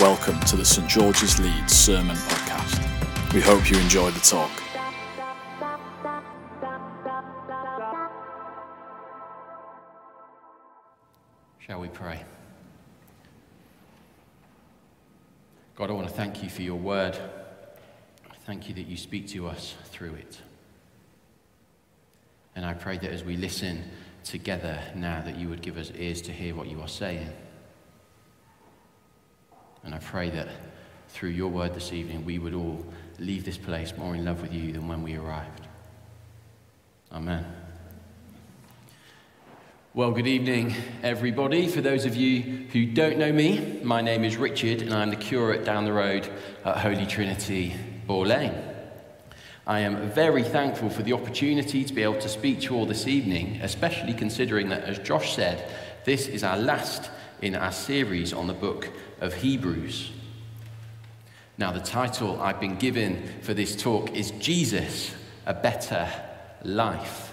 Welcome to the St George's Leeds Sermon Podcast. We hope you enjoy the talk. Shall we pray? God, I want to thank you for your word. Thank you that you speak to us through it. And I pray that as we listen together now, that you would give us ears to hear what you are saying. And I pray that through your word this evening, we would all leave this place more in love with you than when we arrived. Amen. Well, good evening, everybody. For those of you who don't know me, my name is Richard, and I'm the curate down the road at Holy Trinity, Boar Lane. I am very thankful for the opportunity to be able to speak to you all this evening, especially considering that, as Josh said, this is our last in our series on the book of Hebrews. Now, the title I've been given for this talk is Jesus, a Better Life.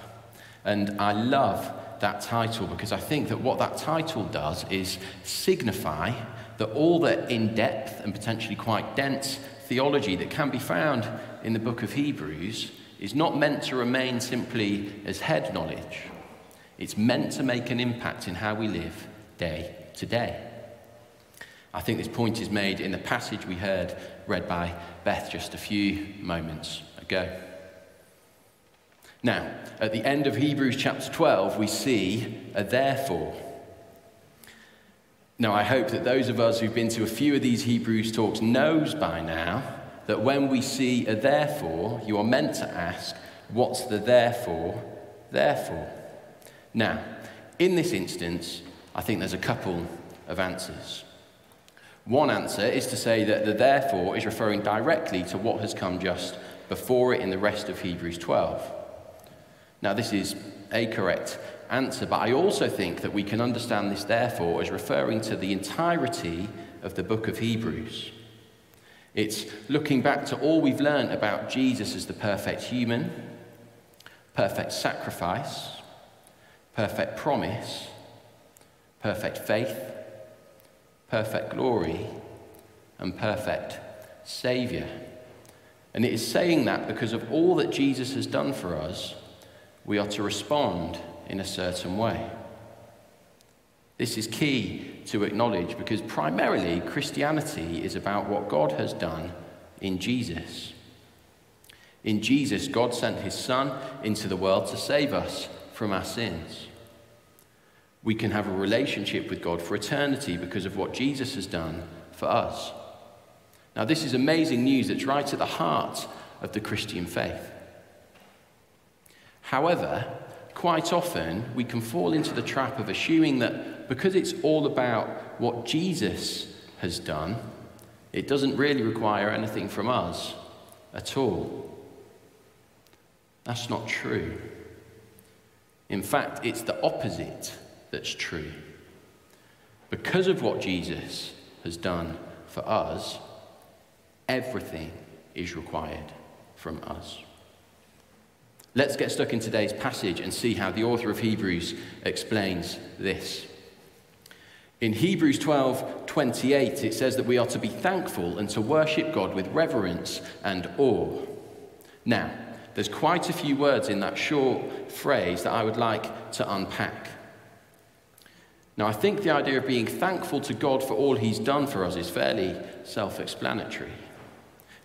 And I love that title because I think that what that title does is signify that all the in depth and potentially quite dense theology that can be found in the book of Hebrews is not meant to remain simply as head knowledge. It's meant to make an impact in how we live day to day. I think this point is made in the passage we heard read by Beth just a few moments ago. Now, at the end of Hebrews chapter 12, we see a therefore. Now, I hope that those of us who've been to a few of these Hebrews talks knows by now that when we see a therefore, you are meant to ask, what's the therefore, therefore? Now, in this instance, I think there's a couple of answers. One answer is to say that the therefore is referring directly to what has come just before it in the rest of Hebrews 12. Now, this is a correct answer, but I also think that we can understand this therefore as referring to the entirety of the book of Hebrews. It's looking back to all we've learned about Jesus as the perfect human, perfect sacrifice, perfect promise, perfect faith, perfect glory, and perfect Saviour. And it is saying that because of all that Jesus has done for us, we are to respond in a certain way. This is key to acknowledge because primarily Christianity is about what God has done in Jesus. In Jesus, God sent his Son into the world to save us from our sins. We can have a relationship with God for eternity because of what Jesus has done for us. Now, this is amazing news that's right at the heart of the Christian faith. However, quite often we can fall into the trap of assuming that because it's all about what Jesus has done, it doesn't really require anything from us at all. That's not true. In fact, it's the opposite that's true. Because of what Jesus has done for us, everything is required from us. Let's get stuck in today's passage and see how the author of Hebrews explains this. In Hebrews 12 28, it says that we are to be thankful and to worship God with reverence and awe. Now, there's quite a few words in that short phrase that I would like to unpack. Now, I think the idea of being thankful to God for all He's done for us is fairly self explanatory.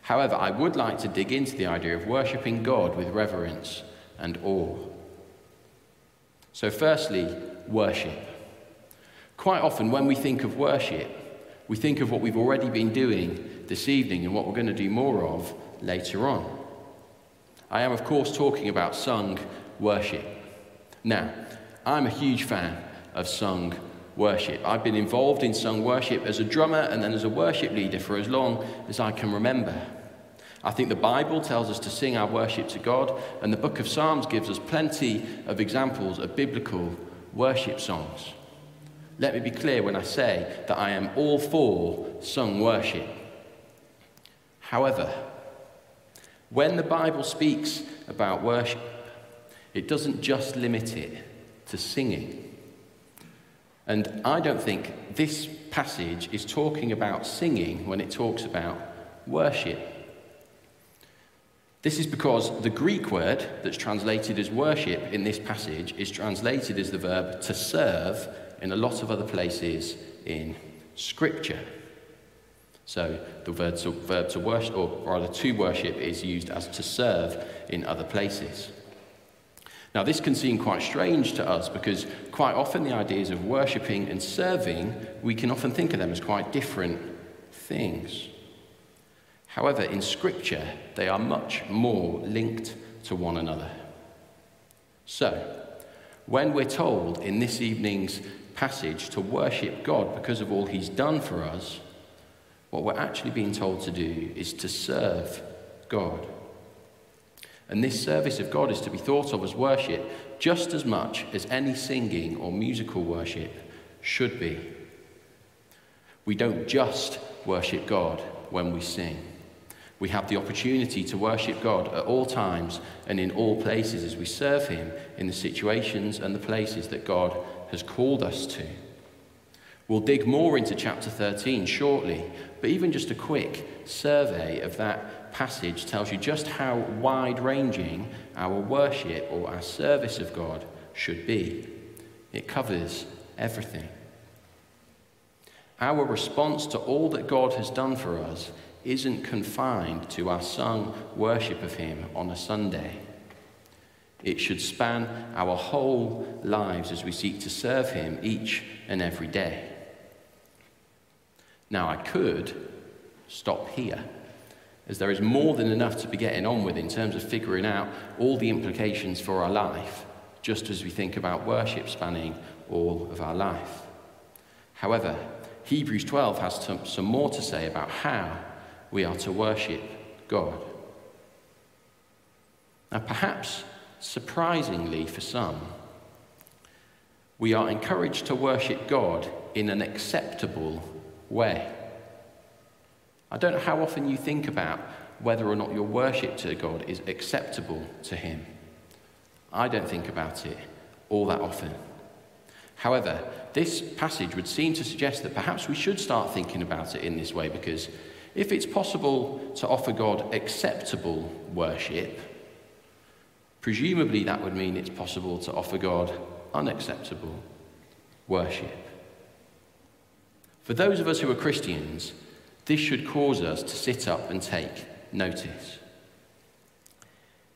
However, I would like to dig into the idea of worshipping God with reverence and awe. So, firstly, worship. Quite often, when we think of worship, we think of what we've already been doing this evening and what we're going to do more of later on. I am, of course, talking about sung worship. Now, I'm a huge fan of sung worship. I've been involved in sung worship as a drummer and then as a worship leader for as long as I can remember. I think the Bible tells us to sing our worship to God, and the book of Psalms gives us plenty of examples of biblical worship songs. Let me be clear when I say that I am all for sung worship. However, when the Bible speaks about worship, it doesn't just limit it to singing. And I don't think this passage is talking about singing when it talks about worship. This is because the Greek word that's translated as worship in this passage is translated as the verb to serve in a lot of other places in Scripture. So the verb to, verb to worship, or rather to worship, is used as to serve in other places. Now, this can seem quite strange to us because quite often the ideas of worshipping and serving, we can often think of them as quite different things. However, in Scripture, they are much more linked to one another. So, when we're told in this evening's passage to worship God because of all He's done for us, what we're actually being told to do is to serve God. And this service of God is to be thought of as worship just as much as any singing or musical worship should be. We don't just worship God when we sing. We have the opportunity to worship God at all times and in all places as we serve Him in the situations and the places that God has called us to. We'll dig more into chapter 13 shortly, but even just a quick survey of that passage tells you just how wide ranging our worship or our service of God should be. It covers everything. Our response to all that God has done for us isn't confined to our sung worship of Him on a Sunday. It should span our whole lives as we seek to serve Him each and every day. Now, I could stop here as there is more than enough to be getting on with in terms of figuring out all the implications for our life, just as we think about worship spanning all of our life. However, Hebrews 12 has some more to say about how we are to worship God. Now, perhaps surprisingly for some, we are encouraged to worship God in an acceptable way. I don't know how often you think about whether or not your worship to God is acceptable to Him. I don't think about it all that often. However, this passage would seem to suggest that perhaps we should start thinking about it in this way because if it's possible to offer God acceptable worship, presumably that would mean it's possible to offer God unacceptable worship. For those of us who are Christians, this should cause us to sit up and take notice.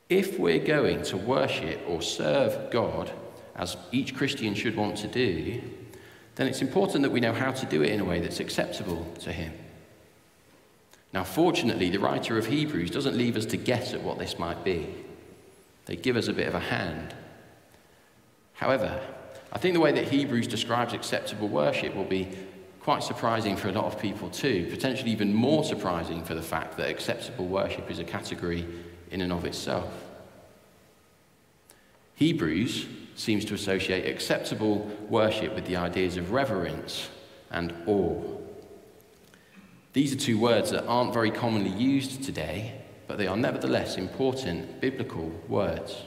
If we're going to worship or serve God, as each Christian should want to do, then it's important that we know how to do it in a way that's acceptable to Him. Now, fortunately, the writer of Hebrews doesn't leave us to guess at what this might be, they give us a bit of a hand. However, I think the way that Hebrews describes acceptable worship will be quite surprising for a lot of people too, potentially even more surprising for the fact that acceptable worship is a category in and of itself. Hebrews seems to associate acceptable worship with the ideas of reverence and awe. These are two words that aren't very commonly used today, but they are nevertheless important biblical words.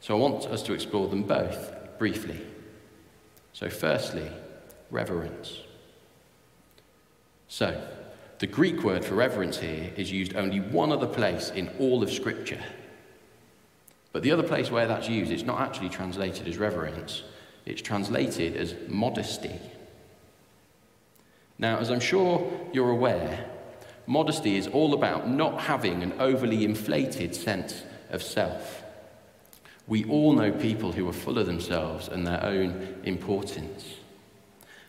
So I want us to explore them both briefly. So, firstly, reverence. So, the Greek word for reverence here is used only one other place in all of Scripture. But the other place where that's used, it's not actually translated as reverence, it's translated as modesty. Now, as I'm sure you're aware, modesty is all about not having an overly inflated sense of self. We all know people who are full of themselves and their own importance.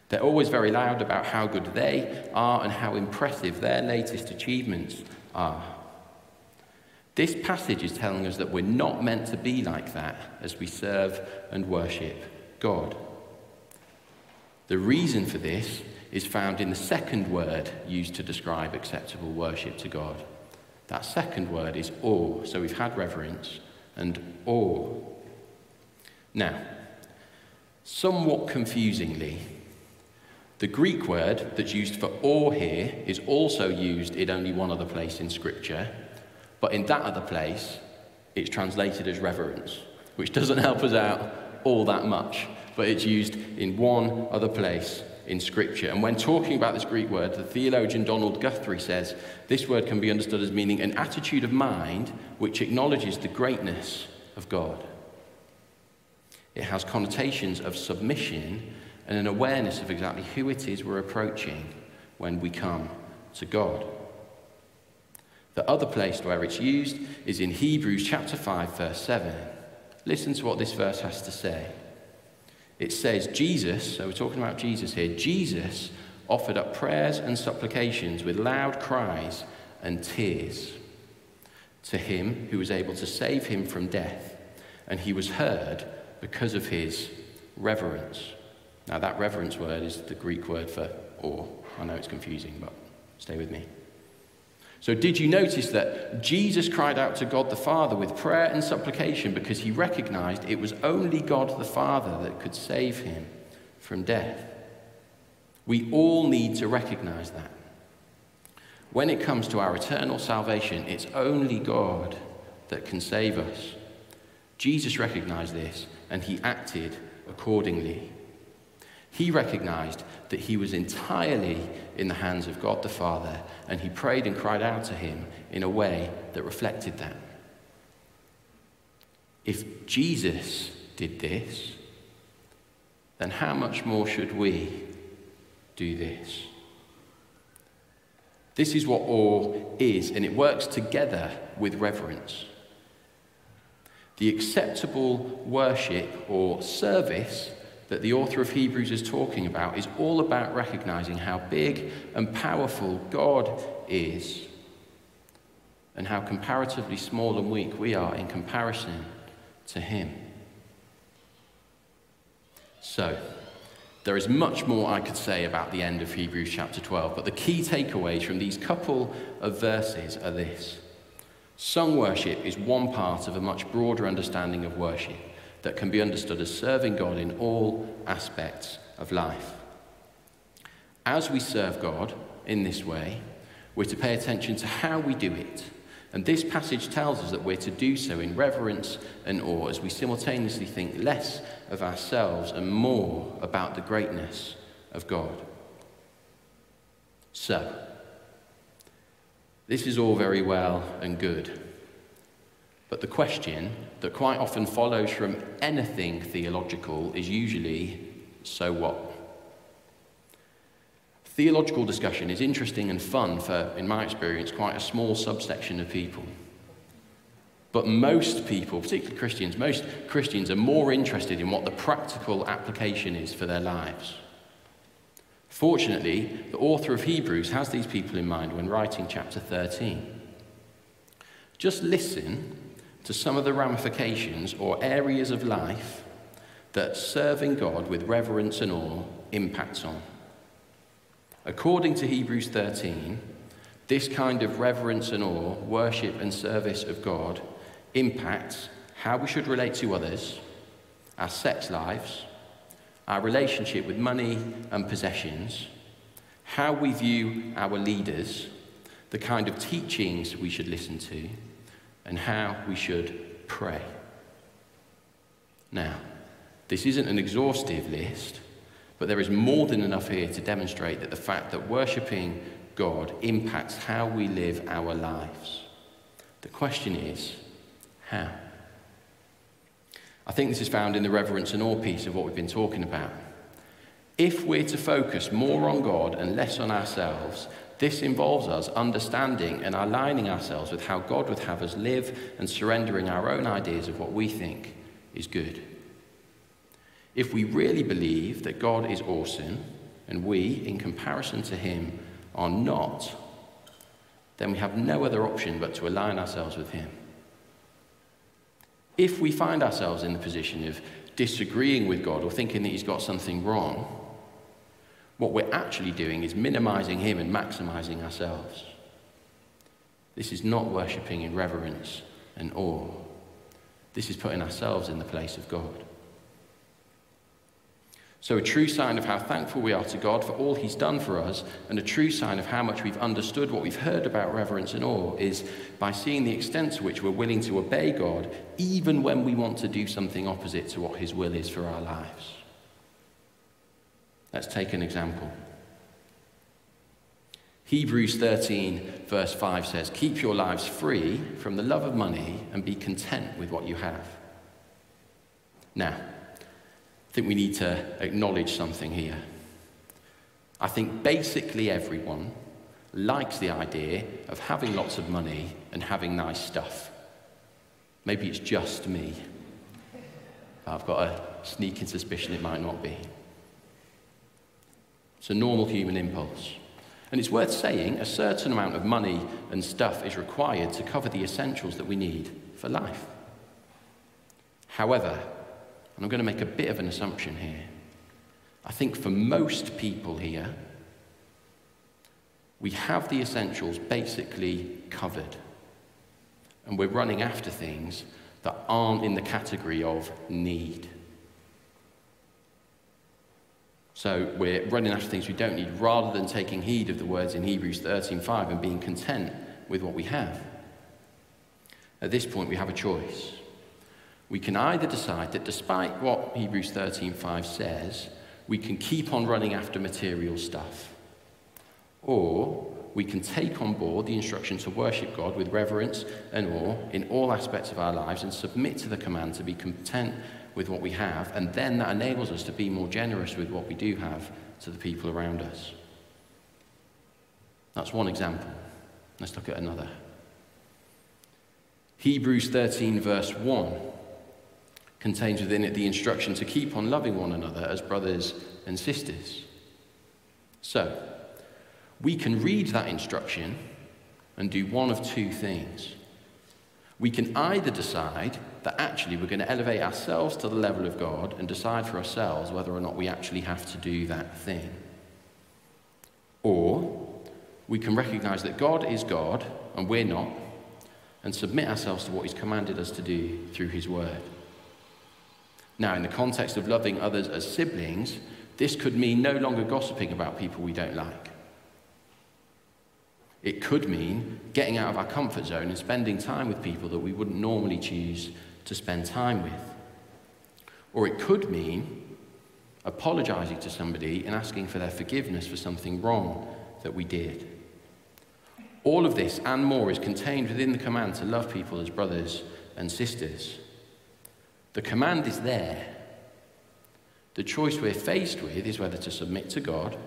They're always very loud about how good they are and how impressive their latest achievements are. This passage is telling us that we're not meant to be like that as we serve and worship God. The reason for this is found in the second word used to describe acceptable worship to God. That second word is awe. So we've had reverence and awe. Now, somewhat confusingly, the Greek word that's used for awe here is also used in only one other place in Scripture, but in that other place, it's translated as reverence, which doesn't help us out all that much. but it's used in one other place in Scripture. And when talking about this Greek word, the theologian Donald Guthrie says this word can be understood as meaning an attitude of mind which acknowledges the greatness of God. It has connotations of submission and an awareness of exactly who it is we're approaching when we come to God. The other place where it's used is in Hebrews chapter 5, verse 7. Listen to what this verse has to say. It says, Jesus, so we're talking about Jesus here, Jesus offered up prayers and supplications with loud cries and tears to him who was able to save him from death, and he was heard because of his reverence. Now, that reverence word is the Greek word for awe. I know it's confusing, but stay with me. So, did you notice that Jesus cried out to God the Father with prayer and supplication because he recognized it was only God the Father that could save him from death? We all need to recognize that. When it comes to our eternal salvation, it's only God that can save us. Jesus recognized this and he acted accordingly. He recognized that he was entirely in the hands of God the Father, and he prayed and cried out to him in a way that reflected that. If Jesus did this, then how much more should we do this? This is what awe is, and it works together with reverence. The acceptable worship or service that the author of Hebrews is talking about is all about recognizing how big and powerful God is and how comparatively small and weak we are in comparison to Him. So, there is much more I could say about the end of Hebrews chapter 12, but the key takeaways from these couple of verses are this. Sung worship is one part of a much broader understanding of worship that can be understood as serving God in all aspects of life. As we serve God in this way, we're to pay attention to how we do it. And this passage tells us that we're to do so in reverence and awe as we simultaneously think less of ourselves and more about the greatness of God. So, this is all very well and good. But the question that quite often follows from anything theological is usually so what? Theological discussion is interesting and fun for, in my experience, quite a small subsection of people. But most people, particularly Christians, most Christians are more interested in what the practical application is for their lives. Fortunately, the author of Hebrews has these people in mind when writing chapter 13. Just listen to some of the ramifications or areas of life that serving God with reverence and awe impacts on. According to Hebrews 13, this kind of reverence and awe, worship and service of God impacts how we should relate to others, our sex lives, our relationship with money and possessions, how we view our leaders, the kind of teachings we should listen to, and how we should pray. Now, this isn't an exhaustive list, but there is more than enough here to demonstrate that the fact that worshipping God impacts how we live our lives. The question is, how? I think this is found in the reverence and awe piece of what we've been talking about. If we're to focus more on God and less on ourselves, this involves us understanding and aligning ourselves with how God would have us live and surrendering our own ideas of what we think is good. If we really believe that God is awesome and we, in comparison to Him, are not, then we have no other option but to align ourselves with Him. If we find ourselves in the position of disagreeing with God or thinking that He's got something wrong, what we're actually doing is minimizing Him and maximizing ourselves. This is not worshipping in reverence and awe. This is putting ourselves in the place of God. So, a true sign of how thankful we are to God for all He's done for us, and a true sign of how much we've understood what we've heard about reverence and awe, is by seeing the extent to which we're willing to obey God, even when we want to do something opposite to what His will is for our lives. Let's take an example. Hebrews 13, verse 5 says, Keep your lives free from the love of money and be content with what you have. Now, I think we need to acknowledge something here. I think basically everyone likes the idea of having lots of money and having nice stuff. Maybe it's just me. I've got a sneaking suspicion it might not be. It's a normal human impulse. And it's worth saying a certain amount of money and stuff is required to cover the essentials that we need for life. However, and I'm going to make a bit of an assumption here, I think for most people here, we have the essentials basically covered. And we're running after things that aren't in the category of need. So we're running after things we don't need rather than taking heed of the words in Hebrews 13:5 and being content with what we have. At this point we have a choice. We can either decide that despite what Hebrews 13:5 says, we can keep on running after material stuff. Or we can take on board the instruction to worship God with reverence and awe in all aspects of our lives and submit to the command to be content with what we have, and then that enables us to be more generous with what we do have to the people around us. That's one example. Let's look at another. Hebrews 13, verse 1, contains within it the instruction to keep on loving one another as brothers and sisters. So, we can read that instruction and do one of two things. We can either decide that actually we're going to elevate ourselves to the level of God and decide for ourselves whether or not we actually have to do that thing. Or we can recognize that God is God and we're not, and submit ourselves to what He's commanded us to do through His Word. Now, in the context of loving others as siblings, this could mean no longer gossiping about people we don't like. It could mean getting out of our comfort zone and spending time with people that we wouldn't normally choose to spend time with. Or it could mean apologizing to somebody and asking for their forgiveness for something wrong that we did. All of this and more is contained within the command to love people as brothers and sisters. The command is there. The choice we're faced with is whether to submit to God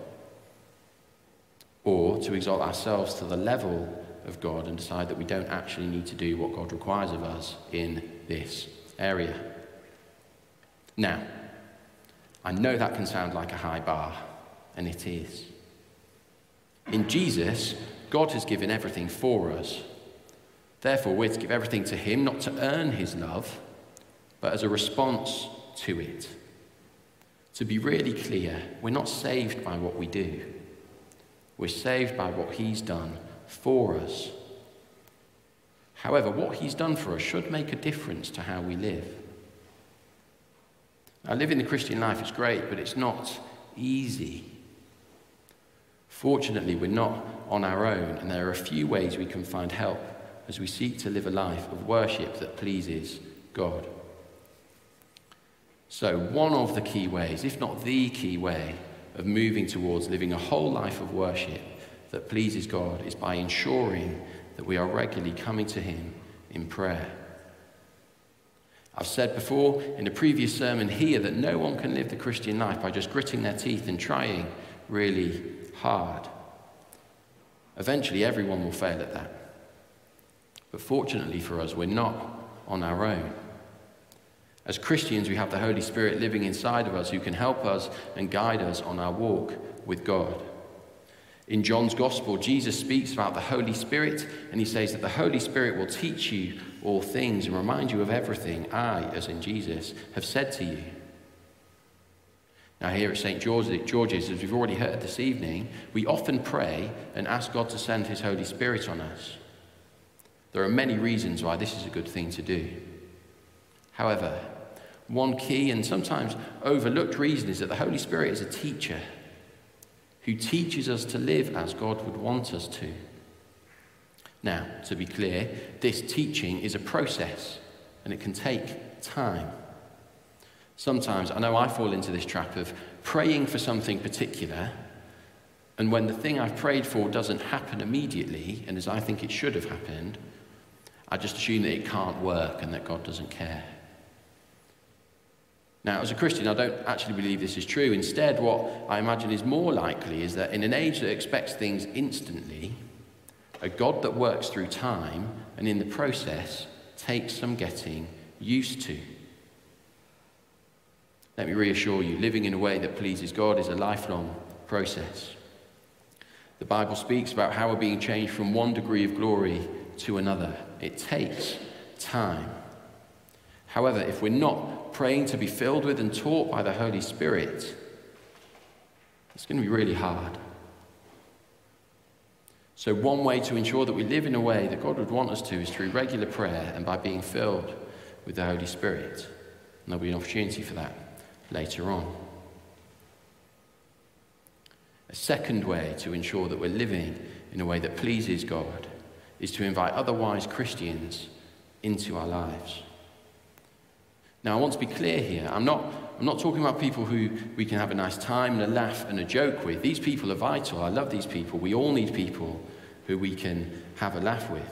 or to exalt ourselves to the level of God and decide that we don't actually need to do what God requires of us in this area. Now, I know that can sound like a high bar, and it is. In Jesus, God has given everything for us. Therefore, we're to give everything to Him, not to earn His love, but as a response to it. To be really clear, we're not saved by what we do, we're saved by what He's done for us. However, what he's done for us should make a difference to how we live. Now, living the Christian life is great, but it's not easy. Fortunately, we're not on our own, and there are a few ways we can find help as we seek to live a life of worship that pleases God. So, one of the key ways, if not the key way, of moving towards living a whole life of worship that pleases God is by ensuring that we are regularly coming to Him in prayer. I've said before in a previous sermon here that no one can live the Christian life by just gritting their teeth and trying really hard. Eventually, everyone will fail at that. But fortunately for us, we're not on our own. As Christians, we have the Holy Spirit living inside of us who can help us and guide us on our walk with God. In John's Gospel, Jesus speaks about the Holy Spirit, and he says that the Holy Spirit will teach you all things and remind you of everything I, as in Jesus, have said to you. Now, here at St. George's, as we've already heard this evening, we often pray and ask God to send his Holy Spirit on us. There are many reasons why this is a good thing to do. However, one key and sometimes overlooked reason is that the Holy Spirit is a teacher who teaches us to live as God would want us to. Now, to be clear, this teaching is a process and it can take time. Sometimes I know I fall into this trap of praying for something particular, and when the thing I've prayed for doesn't happen immediately, and as I think it should have happened, I just assume that it can't work and that God doesn't care. Now, as a Christian, I don't actually believe this is true. Instead, what I imagine is more likely is that in an age that expects things instantly, a God that works through time and in the process takes some getting used to. Let me reassure you, living in a way that pleases God is a lifelong process. The Bible speaks about how we're being changed from one degree of glory to another. It takes time. However, if we're not praying to be filled with and taught by the Holy Spirit, it's going to be really hard. So, one way to ensure that we live in a way that God would want us to is through regular prayer and by being filled with the Holy Spirit. And there'll be an opportunity for that later on. A second way to ensure that we're living in a way that pleases God is to invite otherwise Christians into our lives. Now, I want to be clear here. I'm not, I'm not talking about people who we can have a nice time and a laugh and a joke with. These people are vital. I love these people. We all need people who we can have a laugh with.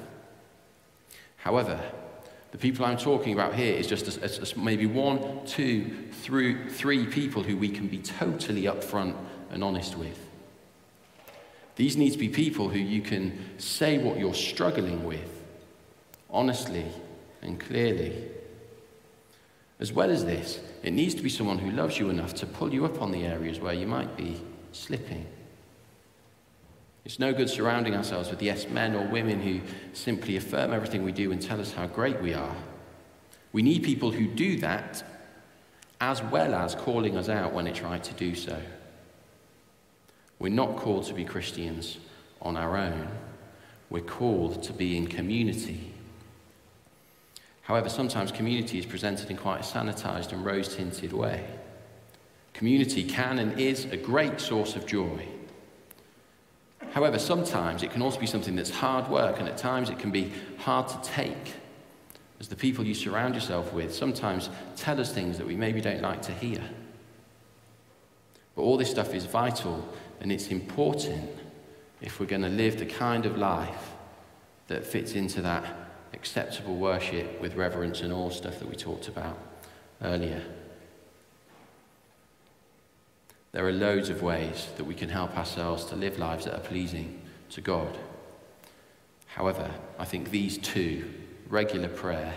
However, the people I'm talking about here is just a, a, maybe one, two, three people who we can be totally upfront and honest with. These need to be people who you can say what you're struggling with honestly and clearly. As well as this, it needs to be someone who loves you enough to pull you up on the areas where you might be slipping. It's no good surrounding ourselves with yes men or women who simply affirm everything we do and tell us how great we are. We need people who do that as well as calling us out when it's right to do so. We're not called to be Christians on our own. We're called to be in community. However, sometimes community is presented in quite a sanitized and rose tinted way. Community can and is a great source of joy. However, sometimes it can also be something that's hard work, and at times it can be hard to take. As the people you surround yourself with sometimes tell us things that we maybe don't like to hear. But all this stuff is vital and it's important if we're going to live the kind of life that fits into that acceptable worship with reverence and all stuff that we talked about earlier. There are loads of ways that we can help ourselves to live lives that are pleasing to God. However, I think these two, regular prayer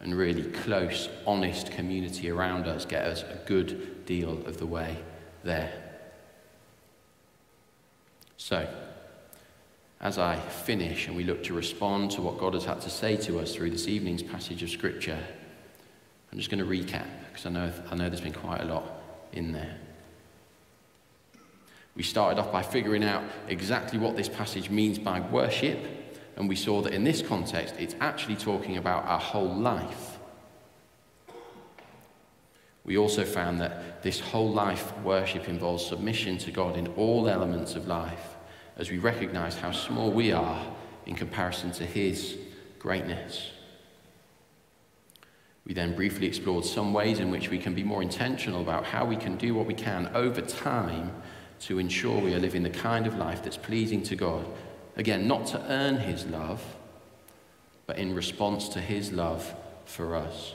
and really close, honest community around us, get us a good deal of the way there. So, as I finish and we look to respond to what God has had to say to us through this evening's passage of Scripture, I'm just going to recap because I know, I know there's been quite a lot in there. We started off by figuring out exactly what this passage means by worship, and we saw that in this context, it's actually talking about our whole life. We also found that this whole life worship involves submission to God in all elements of life as we recognize how small we are in comparison to His greatness. We then briefly explored some ways in which we can be more intentional about how we can do what we can over time to ensure we are living the kind of life that's pleasing to God. Again, not to earn His love, but in response to His love for us.